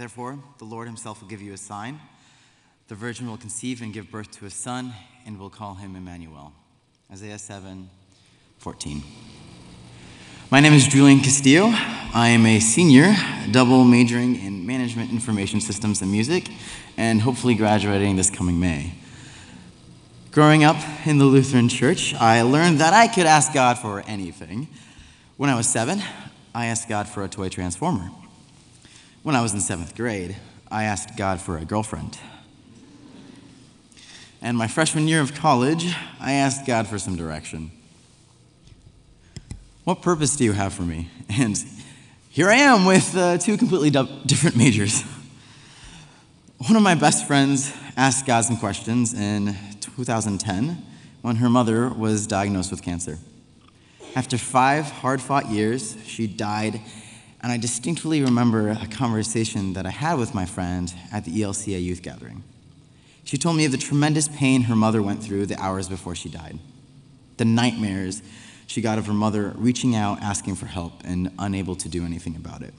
Therefore, the Lord himself will give you a sign. The virgin will conceive and give birth to a son, and will call him Emmanuel. Isaiah 7 14. My name is Julian Castillo. I am a senior, double majoring in management information systems and music, and hopefully graduating this coming May. Growing up in the Lutheran church, I learned that I could ask God for anything. When I was seven, I asked God for a toy transformer. When I was in seventh grade, I asked God for a girlfriend. And my freshman year of college, I asked God for some direction. What purpose do you have for me? And here I am with uh, two completely different majors. One of my best friends asked God some questions in 2010 when her mother was diagnosed with cancer. After five hard fought years, she died, and I distinctly remember a conversation that I had with my friend at the ELCA youth gathering. She told me of the tremendous pain her mother went through the hours before she died, the nightmares she got of her mother reaching out, asking for help, and unable to do anything about it.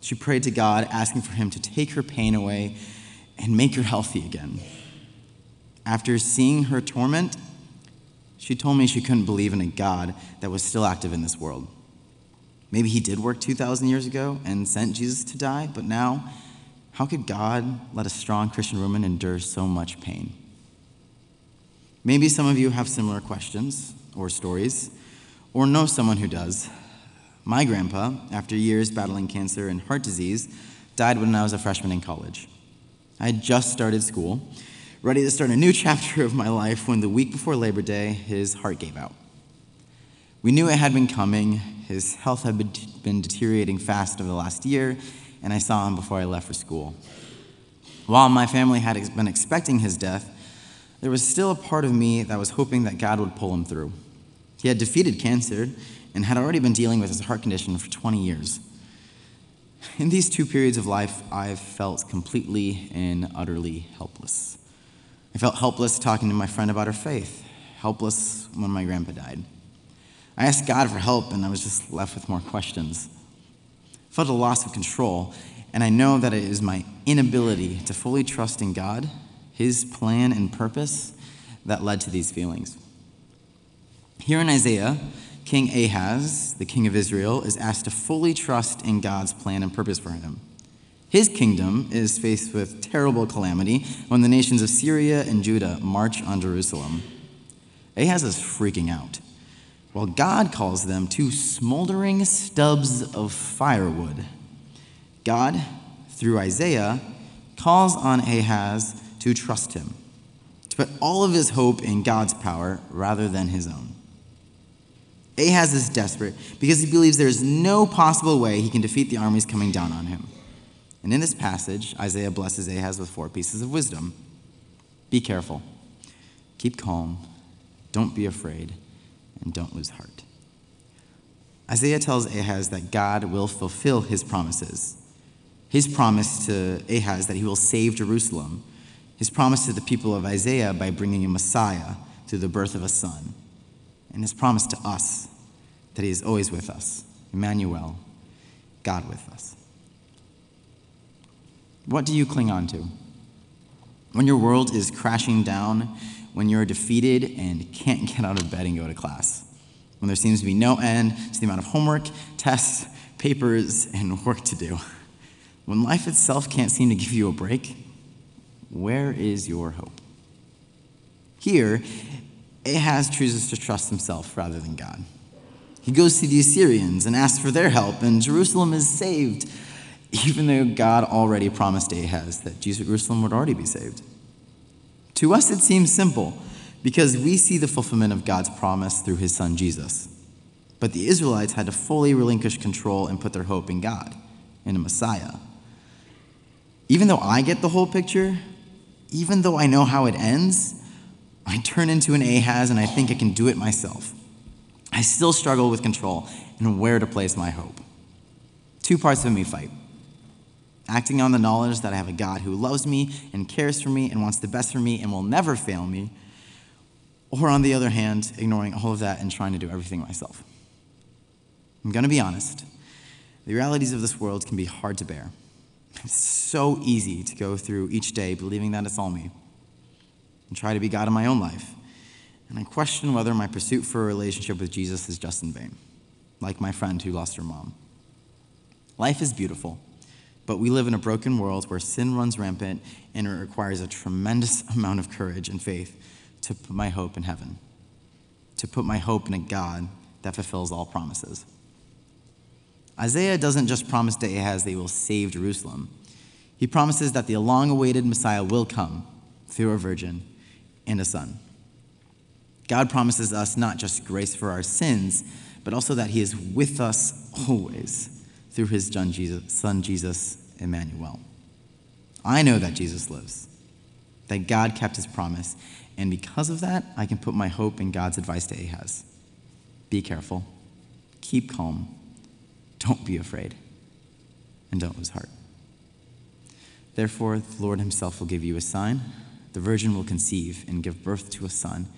She prayed to God, asking for Him to take her pain away and make her healthy again. After seeing her torment, she told me she couldn't believe in a God that was still active in this world. Maybe he did work 2,000 years ago and sent Jesus to die, but now, how could God let a strong Christian woman endure so much pain? Maybe some of you have similar questions or stories, or know someone who does. My grandpa, after years battling cancer and heart disease, died when I was a freshman in college. I had just started school ready to start a new chapter of my life when the week before Labor Day, his heart gave out. We knew it had been coming. His health had been deteriorating fast over the last year, and I saw him before I left for school. While my family had been expecting his death, there was still a part of me that was hoping that God would pull him through. He had defeated cancer and had already been dealing with his heart condition for 20 years. In these two periods of life, I've felt completely and utterly helpless. I felt helpless talking to my friend about her faith, helpless when my grandpa died. I asked God for help, and I was just left with more questions. I felt a loss of control, and I know that it is my inability to fully trust in God, His plan and purpose, that led to these feelings. Here in Isaiah, King Ahaz, the king of Israel, is asked to fully trust in God's plan and purpose for him. His kingdom is faced with terrible calamity when the nations of Syria and Judah march on Jerusalem. Ahaz is freaking out, while God calls them two smoldering stubs of firewood. God, through Isaiah, calls on Ahaz to trust him, to put all of his hope in God's power rather than his own. Ahaz is desperate because he believes there is no possible way he can defeat the armies coming down on him. And in this passage, Isaiah blesses Ahaz with four pieces of wisdom. Be careful, keep calm, don't be afraid, and don't lose heart. Isaiah tells Ahaz that God will fulfill his promises. His promise to Ahaz that he will save Jerusalem, his promise to the people of Isaiah by bringing a Messiah through the birth of a son, and his promise to us that he is always with us, Emmanuel, God with us. What do you cling on to? When your world is crashing down, when you're defeated and can't get out of bed and go to class, when there seems to be no end to the amount of homework, tests, papers, and work to do, when life itself can't seem to give you a break, where is your hope? Here, Ahaz chooses to trust himself rather than God. He goes to the Assyrians and asks for their help, and Jerusalem is saved even though God already promised Ahaz that Jerusalem would already be saved. To us, it seems simple because we see the fulfillment of God's promise through his son Jesus. But the Israelites had to fully relinquish control and put their hope in God, in a Messiah. Even though I get the whole picture, even though I know how it ends, I turn into an Ahaz and I think I can do it myself. I still struggle with control and where to place my hope. Two parts of me fight acting on the knowledge that I have a God who loves me and cares for me and wants the best for me and will never fail me, or on the other hand, ignoring all of that and trying to do everything myself. I'm going to be honest. The realities of this world can be hard to bear. It's so easy to go through each day believing that it's all me and try to be God in my own life. And I question whether my pursuit for a relationship with Jesus is just in vain, like my friend who lost her mom. Life is beautiful, but we live in a broken world where sin runs rampant and it requires a tremendous amount of courage and faith to put my hope in heaven, to put my hope in a God that fulfills all promises. Isaiah doesn't just promise to Ahaz that he will save Jerusalem, he promises that the long awaited Messiah will come through a virgin and a son. God promises us not just grace for our sins, but also that he is with us always through his son Jesus, son Jesus Emmanuel. I know that Jesus lives, that God kept his promise, and because of that, I can put my hope in God's advice to Ahaz. Be careful, keep calm, don't be afraid, and don't lose heart. Therefore, the Lord himself will give you a sign. The virgin will conceive and give birth to a son,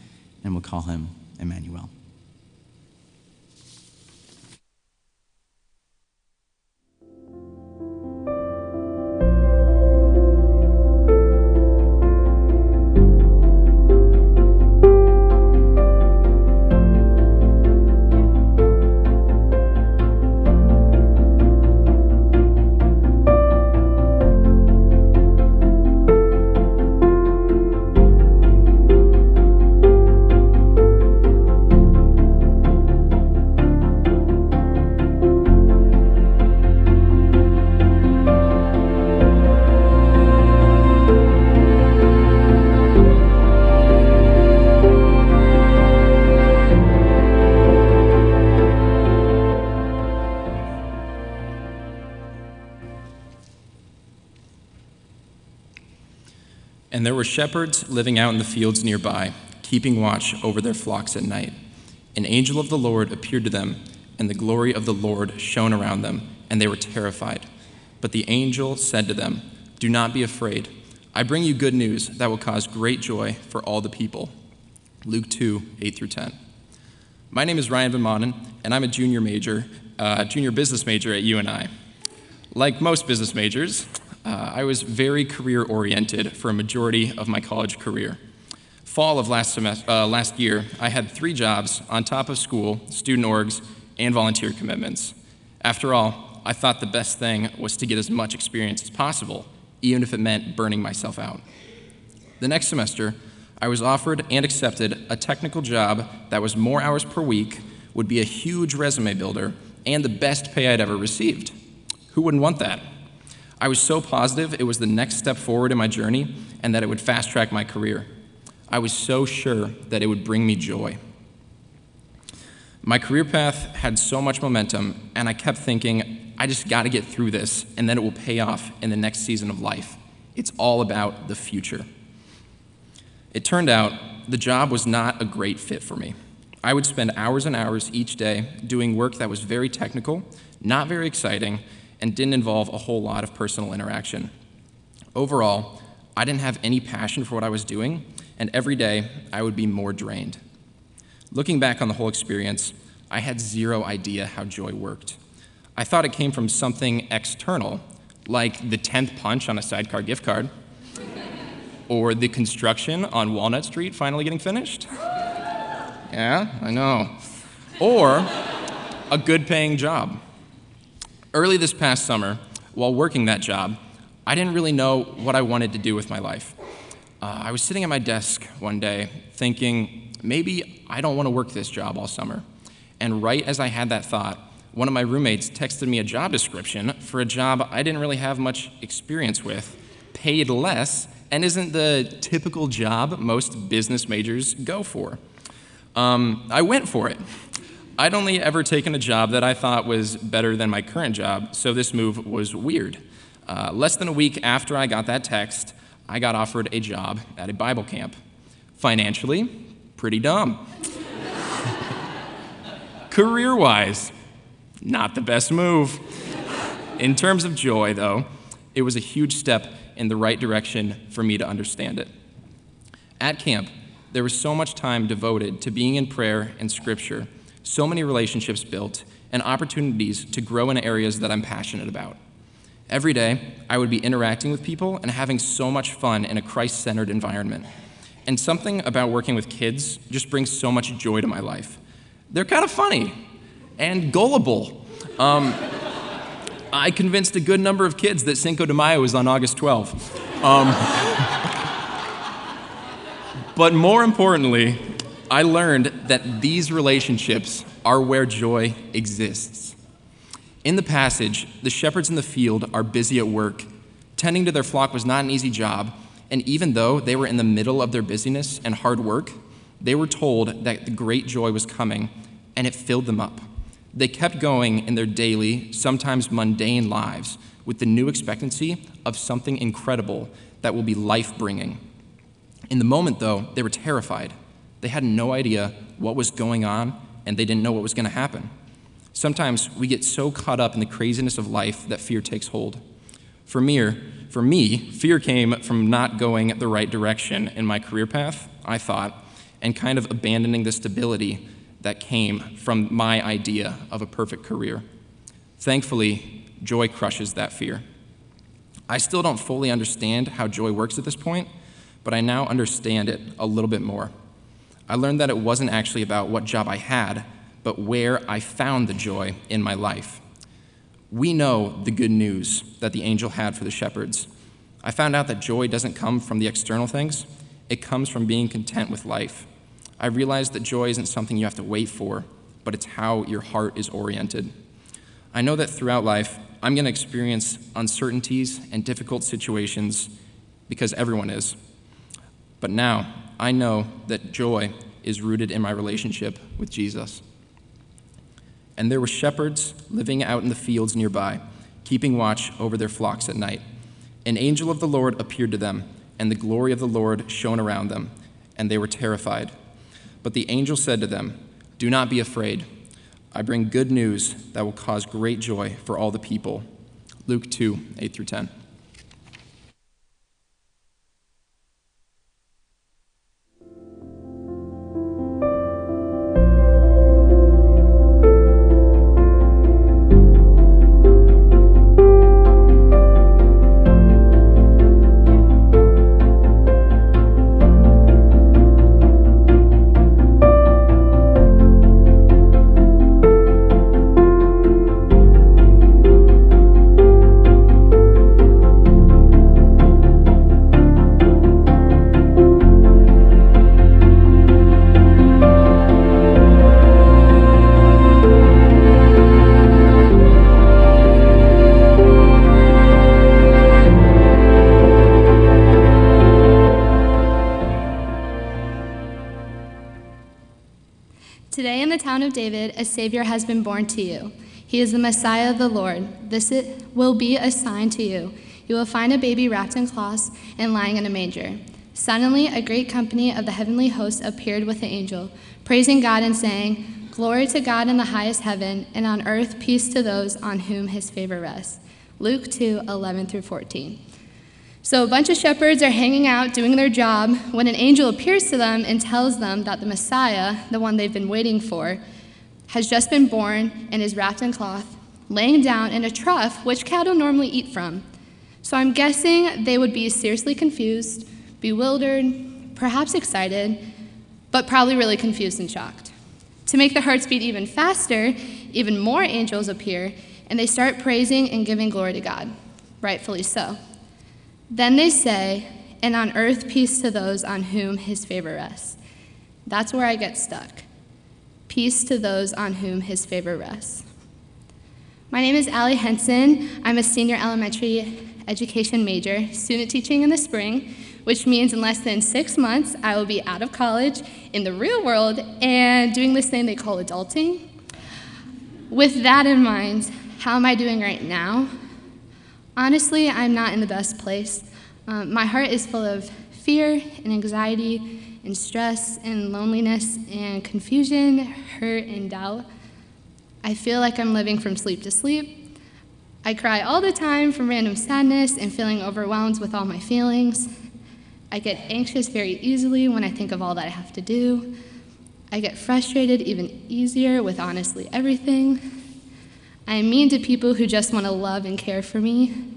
and will call him Emmanuel. There were shepherds living out in the fields nearby, keeping watch over their flocks at night. An angel of the Lord appeared to them, and the glory of the Lord shone around them, and they were terrified. But the angel said to them, Do not be afraid. I bring you good news that will cause great joy for all the people. Luke 2, 8 through 10. My name is Ryan Van and I'm a junior major, uh, junior business major at UNI. Like most business majors, uh, I was very career oriented for a majority of my college career. Fall of last, semester, uh, last year, I had three jobs on top of school, student orgs, and volunteer commitments. After all, I thought the best thing was to get as much experience as possible, even if it meant burning myself out. The next semester, I was offered and accepted a technical job that was more hours per week, would be a huge resume builder, and the best pay I'd ever received. Who wouldn't want that? I was so positive it was the next step forward in my journey and that it would fast track my career. I was so sure that it would bring me joy. My career path had so much momentum, and I kept thinking, I just got to get through this, and then it will pay off in the next season of life. It's all about the future. It turned out the job was not a great fit for me. I would spend hours and hours each day doing work that was very technical, not very exciting, and didn't involve a whole lot of personal interaction. Overall, I didn't have any passion for what I was doing, and every day I would be more drained. Looking back on the whole experience, I had zero idea how joy worked. I thought it came from something external, like the 10th punch on a sidecar gift card, or the construction on Walnut Street finally getting finished. Yeah, I know. Or a good paying job. Early this past summer, while working that job, I didn't really know what I wanted to do with my life. Uh, I was sitting at my desk one day thinking, maybe I don't want to work this job all summer. And right as I had that thought, one of my roommates texted me a job description for a job I didn't really have much experience with, paid less, and isn't the typical job most business majors go for. Um, I went for it. I'd only ever taken a job that I thought was better than my current job, so this move was weird. Uh, less than a week after I got that text, I got offered a job at a Bible camp. Financially, pretty dumb. Career wise, not the best move. In terms of joy, though, it was a huge step in the right direction for me to understand it. At camp, there was so much time devoted to being in prayer and scripture so many relationships built, and opportunities to grow in areas that I'm passionate about. Every day, I would be interacting with people and having so much fun in a Christ centered environment. And something about working with kids just brings so much joy to my life. They're kind of funny and gullible. Um, I convinced a good number of kids that Cinco de Mayo is on August 12th. Um, but more importantly, I learned that these relationships are where joy exists. In the passage, the shepherds in the field are busy at work. Tending to their flock was not an easy job, and even though they were in the middle of their busyness and hard work, they were told that the great joy was coming, and it filled them up. They kept going in their daily, sometimes mundane lives with the new expectancy of something incredible that will be life bringing. In the moment, though, they were terrified. They had no idea what was going on, and they didn't know what was going to happen. Sometimes we get so caught up in the craziness of life that fear takes hold. For me, for me, fear came from not going the right direction in my career path, I thought, and kind of abandoning the stability that came from my idea of a perfect career. Thankfully, joy crushes that fear. I still don't fully understand how joy works at this point, but I now understand it a little bit more. I learned that it wasn't actually about what job I had, but where I found the joy in my life. We know the good news that the angel had for the shepherds. I found out that joy doesn't come from the external things, it comes from being content with life. I realized that joy isn't something you have to wait for, but it's how your heart is oriented. I know that throughout life, I'm going to experience uncertainties and difficult situations because everyone is. But now, I know that joy is rooted in my relationship with Jesus. And there were shepherds living out in the fields nearby, keeping watch over their flocks at night. An angel of the Lord appeared to them, and the glory of the Lord shone around them, and they were terrified. But the angel said to them, Do not be afraid. I bring good news that will cause great joy for all the people. Luke 2 8 through 10. A Savior has been born to you. He is the Messiah, of the Lord. This will be a sign to you. You will find a baby wrapped in cloths and lying in a manger. Suddenly, a great company of the heavenly hosts appeared with the angel, praising God and saying, Glory to God in the highest heaven, and on earth peace to those on whom his favor rests. Luke 2 11 through 14. So a bunch of shepherds are hanging out doing their job when an angel appears to them and tells them that the Messiah, the one they've been waiting for, has just been born and is wrapped in cloth, laying down in a trough which cattle normally eat from. So I'm guessing they would be seriously confused, bewildered, perhaps excited, but probably really confused and shocked. To make the hearts beat even faster, even more angels appear, and they start praising and giving glory to God, rightfully so. Then they say, and on earth peace to those on whom his favor rests. That's where I get stuck. Peace to those on whom his favor rests. My name is Allie Henson. I'm a senior elementary education major, student teaching in the spring, which means in less than six months I will be out of college in the real world and doing this thing they call adulting. With that in mind, how am I doing right now? Honestly, I'm not in the best place. Um, my heart is full of fear and anxiety and stress and loneliness and confusion, hurt and doubt. I feel like I'm living from sleep to sleep. I cry all the time from random sadness and feeling overwhelmed with all my feelings. I get anxious very easily when I think of all that I have to do. I get frustrated even easier with honestly everything. I am mean to people who just want to love and care for me.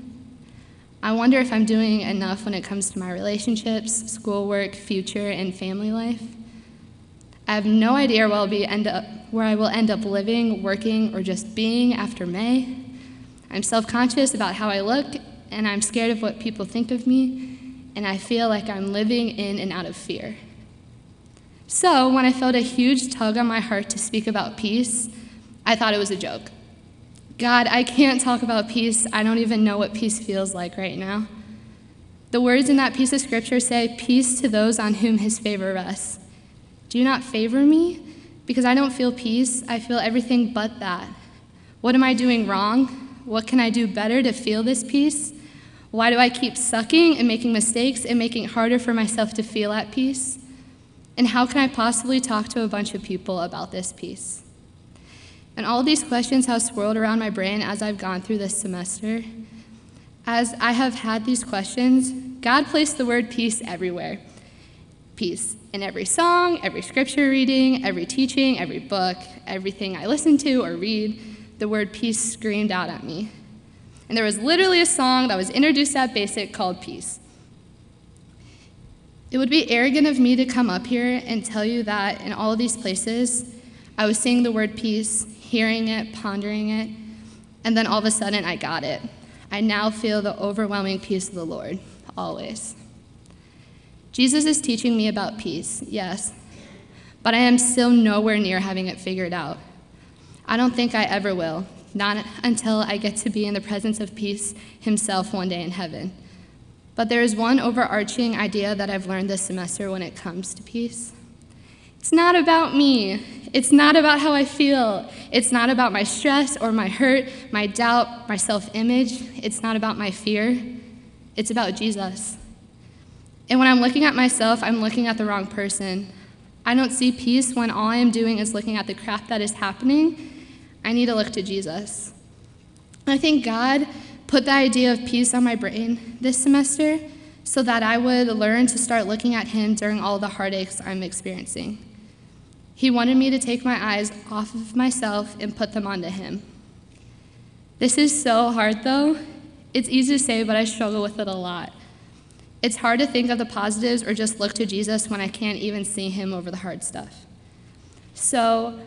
I wonder if I'm doing enough when it comes to my relationships, schoolwork, future, and family life. I have no idea where, I'll be end up, where I will end up living, working, or just being after May. I'm self conscious about how I look, and I'm scared of what people think of me, and I feel like I'm living in and out of fear. So, when I felt a huge tug on my heart to speak about peace, I thought it was a joke. God, I can't talk about peace. I don't even know what peace feels like right now. The words in that piece of scripture say, Peace to those on whom his favor rests. Do you not favor me? Because I don't feel peace. I feel everything but that. What am I doing wrong? What can I do better to feel this peace? Why do I keep sucking and making mistakes and making it harder for myself to feel at peace? And how can I possibly talk to a bunch of people about this peace? And all these questions have swirled around my brain as I've gone through this semester. As I have had these questions, God placed the word peace everywhere. Peace in every song, every scripture reading, every teaching, every book, everything I listen to or read, the word peace screamed out at me. And there was literally a song that was introduced at Basic called Peace. It would be arrogant of me to come up here and tell you that in all of these places, I was seeing the word peace hearing it, pondering it, and then all of a sudden I got it. I now feel the overwhelming peace of the Lord, always. Jesus is teaching me about peace, yes, but I am still nowhere near having it figured out. I don't think I ever will, not until I get to be in the presence of peace himself one day in heaven. But there is one overarching idea that I've learned this semester when it comes to peace. It's not about me. It's not about how I feel. It's not about my stress or my hurt, my doubt, my self image. It's not about my fear. It's about Jesus. And when I'm looking at myself, I'm looking at the wrong person. I don't see peace when all I am doing is looking at the crap that is happening. I need to look to Jesus. I think God put the idea of peace on my brain this semester so that I would learn to start looking at Him during all the heartaches I'm experiencing. He wanted me to take my eyes off of myself and put them onto Him. This is so hard, though. It's easy to say, but I struggle with it a lot. It's hard to think of the positives or just look to Jesus when I can't even see Him over the hard stuff. So,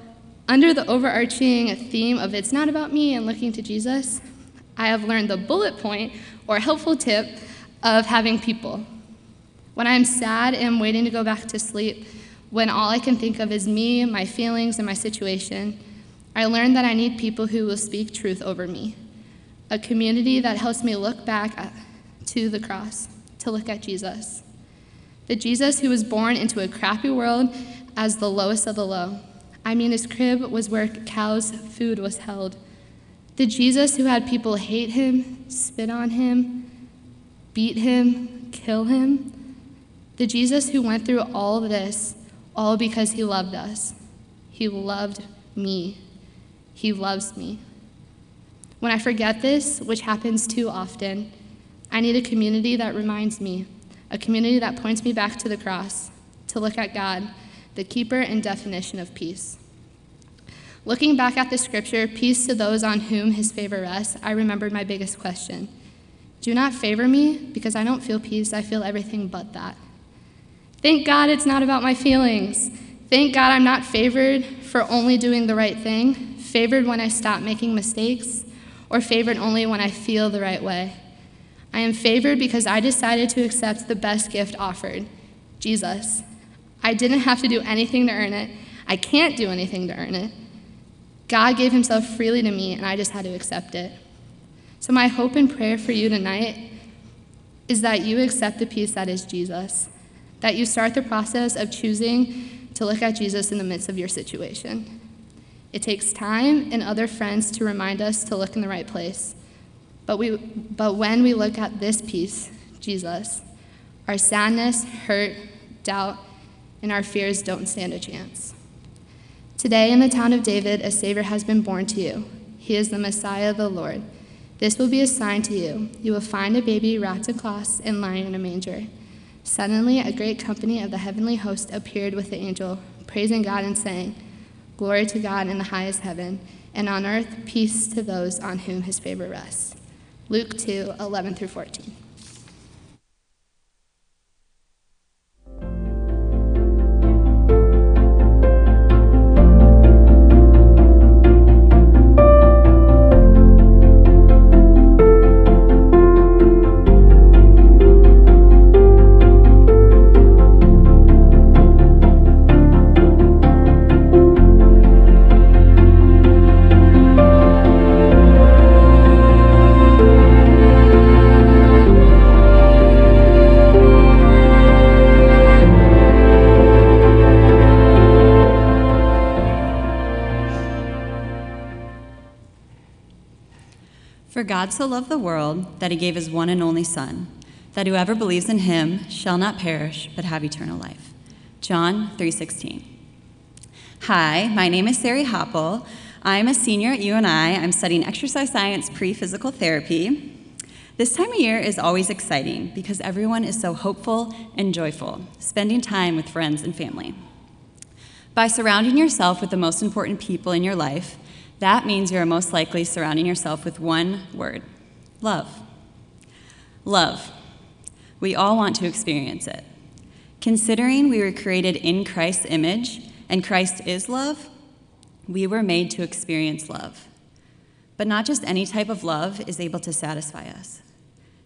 under the overarching theme of it's not about me and looking to Jesus, I have learned the bullet point or helpful tip of having people. When I'm sad and waiting to go back to sleep, when all I can think of is me, my feelings, and my situation, I learned that I need people who will speak truth over me. A community that helps me look back to the cross, to look at Jesus. The Jesus who was born into a crappy world as the lowest of the low. I mean, his crib was where cows' food was held. The Jesus who had people hate him, spit on him, beat him, kill him. The Jesus who went through all of this all because he loved us. He loved me. He loves me. When I forget this, which happens too often, I need a community that reminds me, a community that points me back to the cross, to look at God, the keeper and definition of peace. Looking back at the scripture, peace to those on whom his favor rests, I remembered my biggest question. Do not favor me because I don't feel peace, I feel everything but that. Thank God it's not about my feelings. Thank God I'm not favored for only doing the right thing, favored when I stop making mistakes, or favored only when I feel the right way. I am favored because I decided to accept the best gift offered Jesus. I didn't have to do anything to earn it. I can't do anything to earn it. God gave himself freely to me, and I just had to accept it. So, my hope and prayer for you tonight is that you accept the peace that is Jesus that you start the process of choosing to look at Jesus in the midst of your situation. It takes time and other friends to remind us to look in the right place. But, we, but when we look at this piece, Jesus, our sadness, hurt, doubt, and our fears don't stand a chance. Today, in the town of David, a Savior has been born to you. He is the Messiah, of the Lord. This will be a sign to you. You will find a baby wrapped in cloths and lying in a manger. Suddenly, a great company of the heavenly host appeared with the angel, praising God and saying, Glory to God in the highest heaven, and on earth peace to those on whom his favor rests. Luke 2 11 through 14. God so loved the world that he gave his one and only Son, that whoever believes in him shall not perish but have eternal life. John 3:16. Hi, my name is Sari Hoppel. I'm a senior at UNI. I'm studying exercise science pre-physical therapy. This time of year is always exciting because everyone is so hopeful and joyful, spending time with friends and family. By surrounding yourself with the most important people in your life, that means you're most likely surrounding yourself with one word love. Love. We all want to experience it. Considering we were created in Christ's image and Christ is love, we were made to experience love. But not just any type of love is able to satisfy us.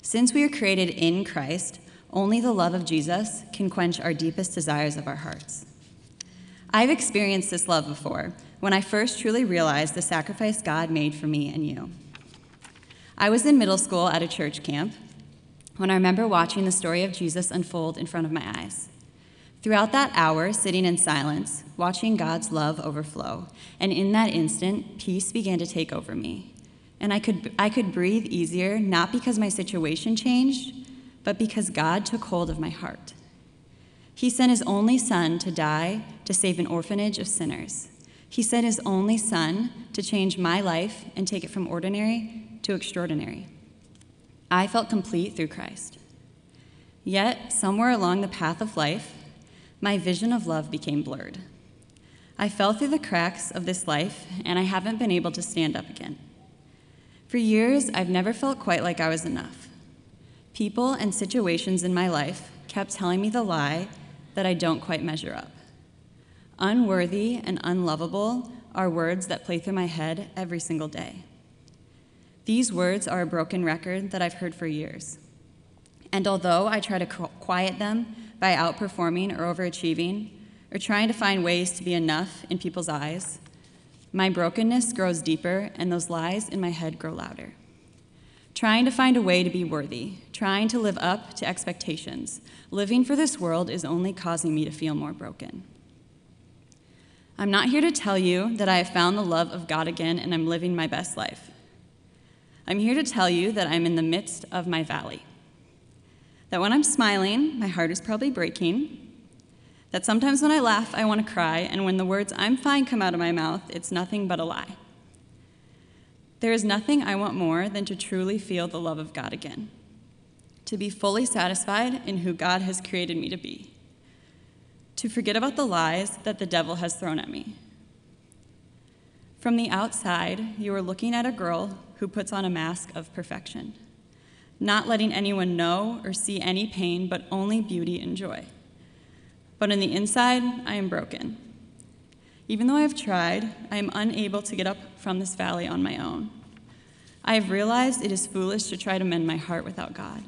Since we are created in Christ, only the love of Jesus can quench our deepest desires of our hearts. I've experienced this love before when I first truly realized the sacrifice God made for me and you. I was in middle school at a church camp when I remember watching the story of Jesus unfold in front of my eyes. Throughout that hour, sitting in silence, watching God's love overflow, and in that instant, peace began to take over me and I could, I could breathe easier, not because my situation changed, but because God took hold of my heart. He sent his only son to die to save an orphanage of sinners. He sent his only son to change my life and take it from ordinary to extraordinary. I felt complete through Christ. Yet, somewhere along the path of life, my vision of love became blurred. I fell through the cracks of this life, and I haven't been able to stand up again. For years, I've never felt quite like I was enough. People and situations in my life kept telling me the lie that I don't quite measure up. Unworthy and unlovable are words that play through my head every single day. These words are a broken record that I've heard for years. And although I try to quiet them by outperforming or overachieving, or trying to find ways to be enough in people's eyes, my brokenness grows deeper, and those lies in my head grow louder. Trying to find a way to be worthy, trying to live up to expectations, living for this world is only causing me to feel more broken. I'm not here to tell you that I have found the love of God again and I'm living my best life. I'm here to tell you that I'm in the midst of my valley. That when I'm smiling, my heart is probably breaking, that sometimes when I laugh, I want to cry, and when the words I'm fine come out of my mouth, it's nothing but a lie. There is nothing I want more than to truly feel the love of God again, to be fully satisfied in who God has created me to be, to forget about the lies that the devil has thrown at me. From the outside, you are looking at a girl who puts on a mask of perfection, not letting anyone know or see any pain, but only beauty and joy but on the inside, I am broken. Even though I have tried, I am unable to get up from this valley on my own. I have realized it is foolish to try to mend my heart without God.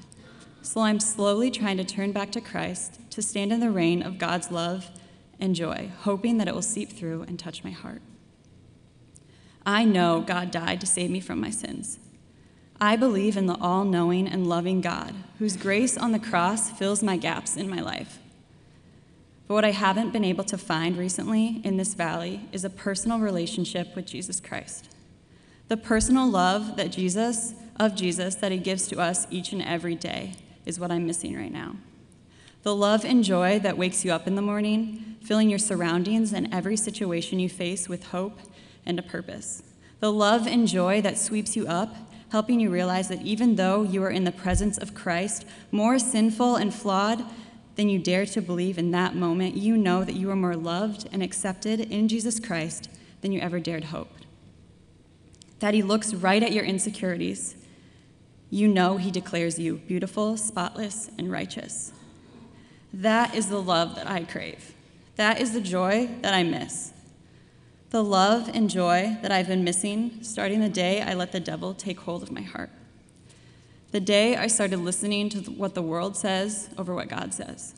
So I'm slowly trying to turn back to Christ, to stand in the rain of God's love and joy, hoping that it will seep through and touch my heart. I know God died to save me from my sins. I believe in the all knowing and loving God, whose grace on the cross fills my gaps in my life. But what I haven't been able to find recently in this valley is a personal relationship with Jesus Christ. The personal love that Jesus, of Jesus, that he gives to us each and every day is what I'm missing right now. The love and joy that wakes you up in the morning, filling your surroundings and every situation you face with hope and a purpose. The love and joy that sweeps you up, helping you realize that even though you are in the presence of Christ, more sinful and flawed than you dare to believe in that moment, you know that you are more loved and accepted in Jesus Christ than you ever dared hope. That He looks right at your insecurities. You know He declares you beautiful, spotless, and righteous. That is the love that I crave. That is the joy that I miss. The love and joy that I've been missing starting the day I let the devil take hold of my heart. The day I started listening to what the world says over what God says.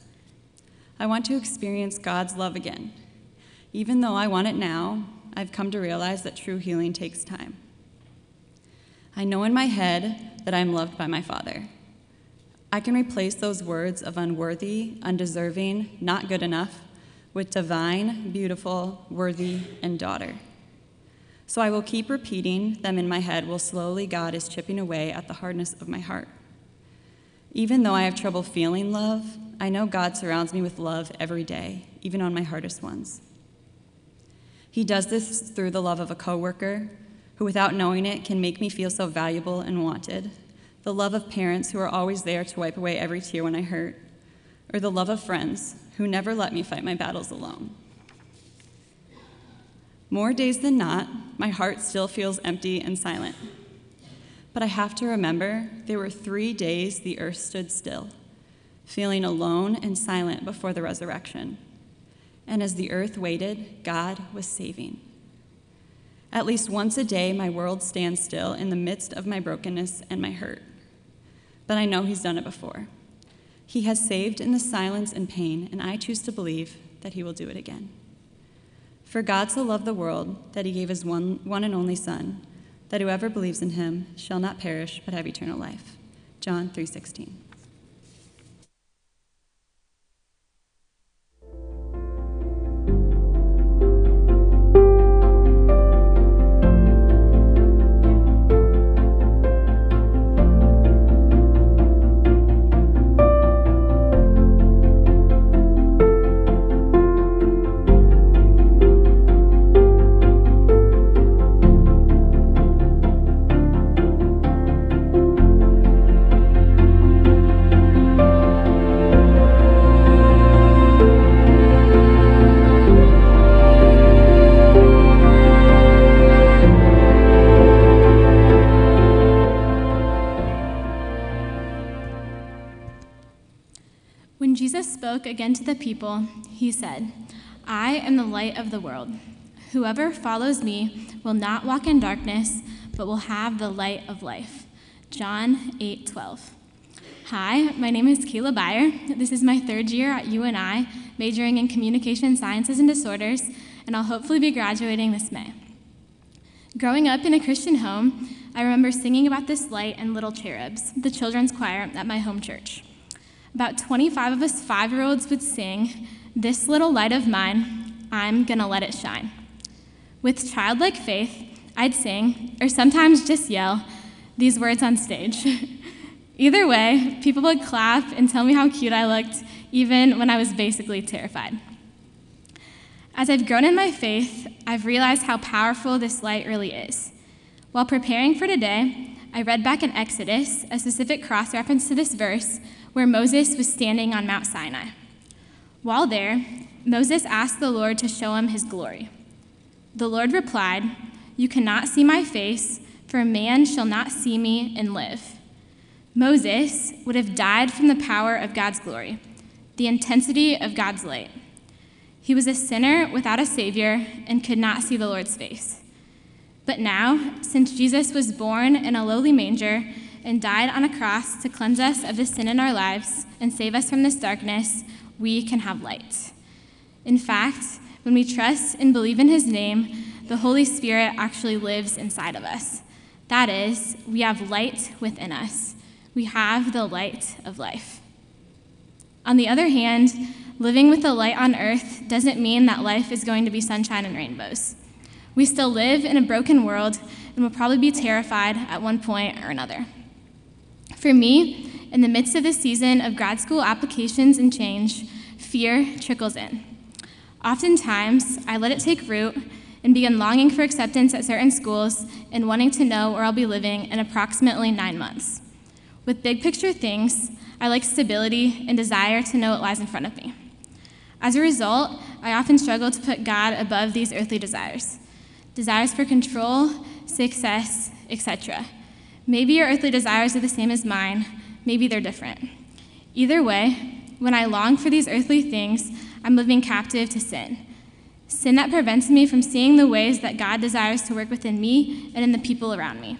I want to experience God's love again. Even though I want it now, I've come to realize that true healing takes time. I know in my head that I am loved by my Father. I can replace those words of unworthy, undeserving, not good enough with divine, beautiful, worthy, and daughter. So I will keep repeating them in my head while slowly God is chipping away at the hardness of my heart. Even though I have trouble feeling love, I know God surrounds me with love every day, even on my hardest ones. He does this through the love of a coworker who, without knowing it, can make me feel so valuable and wanted, the love of parents who are always there to wipe away every tear when I hurt, or the love of friends who never let me fight my battles alone. More days than not, my heart still feels empty and silent. But I have to remember there were three days the earth stood still, feeling alone and silent before the resurrection. And as the earth waited, God was saving. At least once a day, my world stands still in the midst of my brokenness and my hurt. But I know He's done it before. He has saved in the silence and pain, and I choose to believe that He will do it again. For God so loved the world that He gave His one, one and only Son, that whoever believes in Him shall not perish but have eternal life. John 3:16. When Jesus spoke again to the people, he said, I am the light of the world. Whoever follows me will not walk in darkness, but will have the light of life. John 8 12. Hi, my name is Kayla Byer. This is my third year at UNI, majoring in communication sciences and disorders, and I'll hopefully be graduating this May. Growing up in a Christian home, I remember singing about this light and little cherubs, the children's choir at my home church. About 25 of us five year olds would sing, This little light of mine, I'm gonna let it shine. With childlike faith, I'd sing, or sometimes just yell, these words on stage. Either way, people would clap and tell me how cute I looked, even when I was basically terrified. As I've grown in my faith, I've realized how powerful this light really is. While preparing for today, I read back in Exodus a specific cross reference to this verse where Moses was standing on Mount Sinai. While there, Moses asked the Lord to show him his glory. The Lord replied, You cannot see my face, for a man shall not see me and live. Moses would have died from the power of God's glory, the intensity of God's light. He was a sinner without a Savior and could not see the Lord's face. But now, since Jesus was born in a lowly manger and died on a cross to cleanse us of the sin in our lives and save us from this darkness, we can have light. In fact, when we trust and believe in his name, the Holy Spirit actually lives inside of us. That is, we have light within us. We have the light of life. On the other hand, living with the light on earth doesn't mean that life is going to be sunshine and rainbows. We still live in a broken world and will probably be terrified at one point or another. For me, in the midst of this season of grad school applications and change, fear trickles in. Oftentimes, I let it take root and begin longing for acceptance at certain schools and wanting to know where I'll be living in approximately nine months. With big picture things, I like stability and desire to know what lies in front of me. As a result, I often struggle to put God above these earthly desires desires for control, success, etc. Maybe your earthly desires are the same as mine, maybe they're different. Either way, when I long for these earthly things, I'm living captive to sin. Sin that prevents me from seeing the ways that God desires to work within me and in the people around me.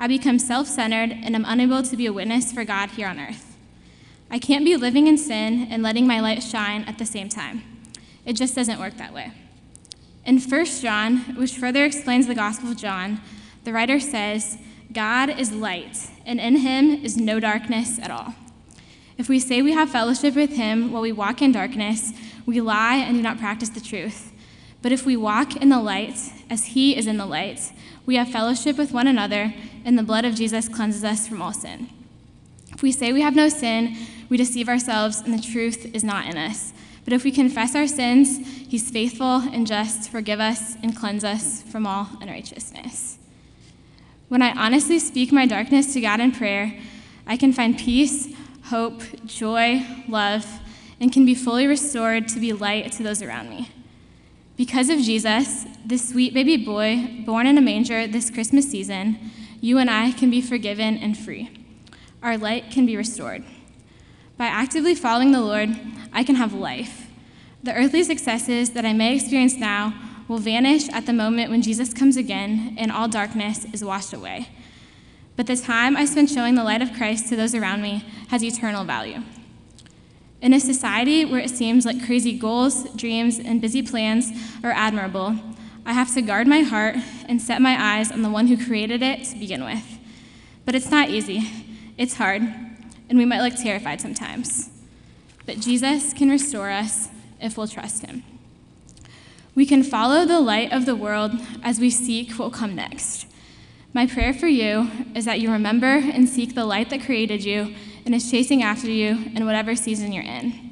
I become self centered and am unable to be a witness for God here on earth. I can't be living in sin and letting my light shine at the same time. It just doesn't work that way. In 1 John, which further explains the Gospel of John, the writer says, God is light, and in him is no darkness at all. If we say we have fellowship with him while we walk in darkness, we lie and do not practice the truth. But if we walk in the light, as he is in the light, we have fellowship with one another, and the blood of Jesus cleanses us from all sin. If we say we have no sin, we deceive ourselves, and the truth is not in us. But if we confess our sins, he's faithful and just to forgive us and cleanse us from all unrighteousness. When I honestly speak my darkness to God in prayer, I can find peace, hope, joy, love, and can be fully restored to be light to those around me. Because of Jesus, this sweet baby boy born in a manger this Christmas season, you and I can be forgiven and free. Our light can be restored. By actively following the Lord, I can have life. The earthly successes that I may experience now will vanish at the moment when Jesus comes again and all darkness is washed away. But the time I spend showing the light of Christ to those around me has eternal value. In a society where it seems like crazy goals, dreams, and busy plans are admirable, I have to guard my heart and set my eyes on the one who created it to begin with. But it's not easy, it's hard, and we might look terrified sometimes. But Jesus can restore us if we'll trust him. We can follow the light of the world as we seek what will come next. My prayer for you is that you remember and seek the light that created you and is chasing after you in whatever season you're in.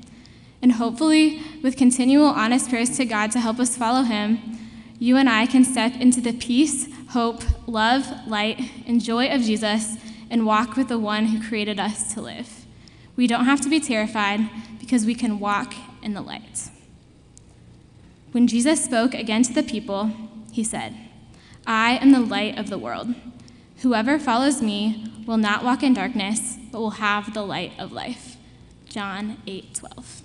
And hopefully, with continual honest prayers to God to help us follow Him, you and I can step into the peace, hope, love, light, and joy of Jesus and walk with the one who created us to live. We don't have to be terrified because we can walk in the light. When Jesus spoke again to the people, he said, I am the light of the world. Whoever follows me will not walk in darkness, but will have the light of life. John 8 12.